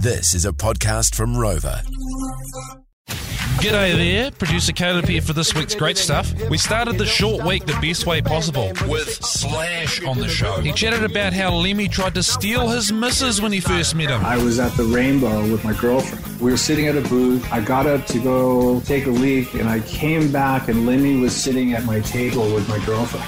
This is a podcast from Rover. G'day there, producer Caleb here for this week's great stuff. We started the short week the best way possible with Slash on the show. He chatted about how Lemmy tried to steal his missus when he first met him. I was at the Rainbow with my girlfriend. We were sitting at a booth. I got up to go take a leak, and I came back, and Lemmy was sitting at my table with my girlfriend.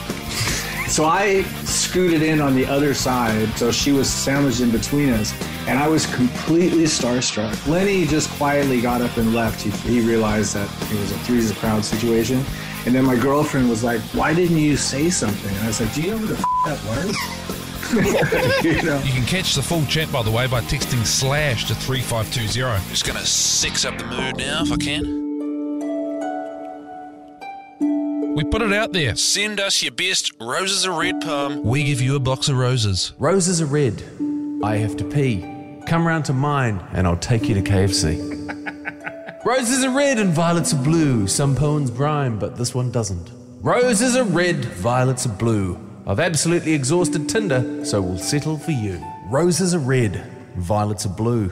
So I scooted in on the other side, so she was sandwiched in between us, and I was completely starstruck. Lemmy just quietly got up and left. He, he realized that it was a three's a crowd situation. And then my girlfriend was like, Why didn't you say something? And I was like, Do you know what the f- that was? you know? You can catch the full chat, by the way, by texting slash to 3520. Just gonna sex up the mood now if I can. We put it out there. Send us your best roses are red poem. We give you a box of roses. Roses are red. I have to pee. Come round to mine and I'll take you to KFC. Roses are red and violets are blue. Some poems rhyme, but this one doesn't. Roses are red, violets are blue. I've absolutely exhausted Tinder, so we'll settle for you. Roses are red, violets are blue.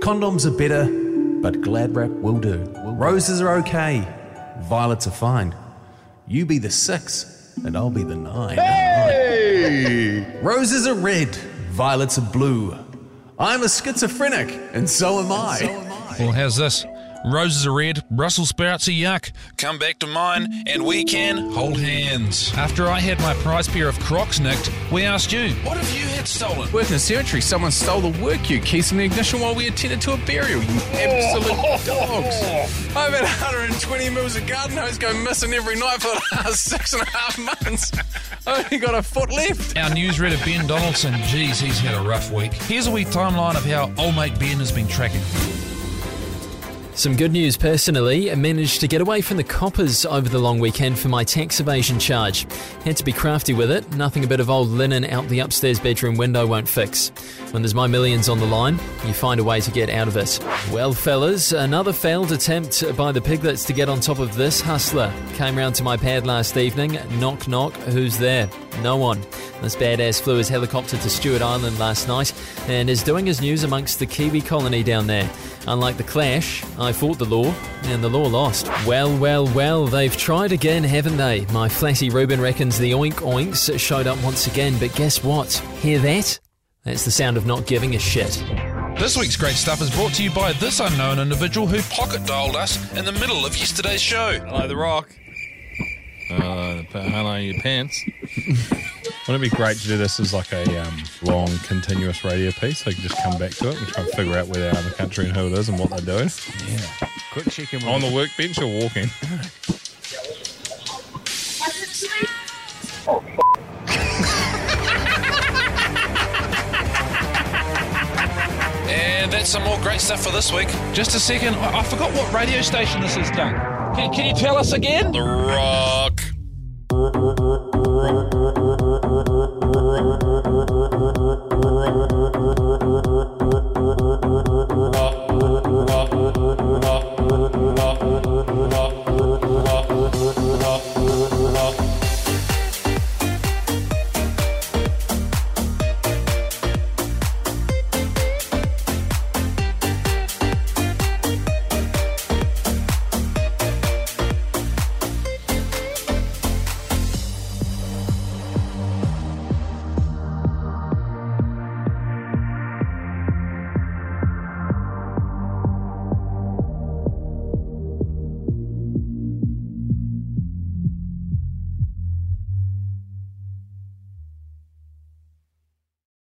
Condoms are better, but glad wrap will do. Roses are okay, violets are fine. You be the six, and I'll be the nine. Hey! Roses are red, violets are blue. I'm a schizophrenic, and so am I. Well, how's this? Roses are red, Brussels sprouts are yuck. Come back to mine, and we can hold hands. After I had my prize pair of Crocs nicked, we asked you, what have you had stolen? Working a cemetery, someone stole the work you keys in the ignition while we attended to a burial, you absolute dogs. I've had 120 mils of garden hose go missing every night for the last six and a half months. I only got a foot left. Our newsreader Ben Donaldson, geez, he's had a rough week. Here's a wee timeline of how old mate Ben has been tracking. Some good news personally. I managed to get away from the coppers over the long weekend for my tax evasion charge. Had to be crafty with it. Nothing a bit of old linen out the upstairs bedroom window won't fix. When there's my millions on the line, you find a way to get out of it. Well, fellas, another failed attempt by the piglets to get on top of this hustler. Came round to my pad last evening. Knock, knock. Who's there? No one. This badass flew his helicopter to Stewart Island last night and is doing his news amongst the Kiwi colony down there. Unlike the Clash, I fought the law, and the law lost. Well, well, well, they've tried again, haven't they? My flatty Reuben reckons the oink oinks showed up once again, but guess what? Hear that? That's the sound of not giving a shit. This week's great stuff is brought to you by this unknown individual who pocket dialed us in the middle of yesterday's show. Hello, The Rock. Uh, the hello, your pants. Wouldn't it be great to do this as like a um, long, continuous radio piece so you can just come back to it and try and figure out where they are in the country and who it is and what they're doing? Yeah. Quick check in On the workbench or walking? And that's some more great stuff for this week. Just a second, I, I forgot what radio station this is, Doug. Can, can you tell us again? The Rock. Blah, blah.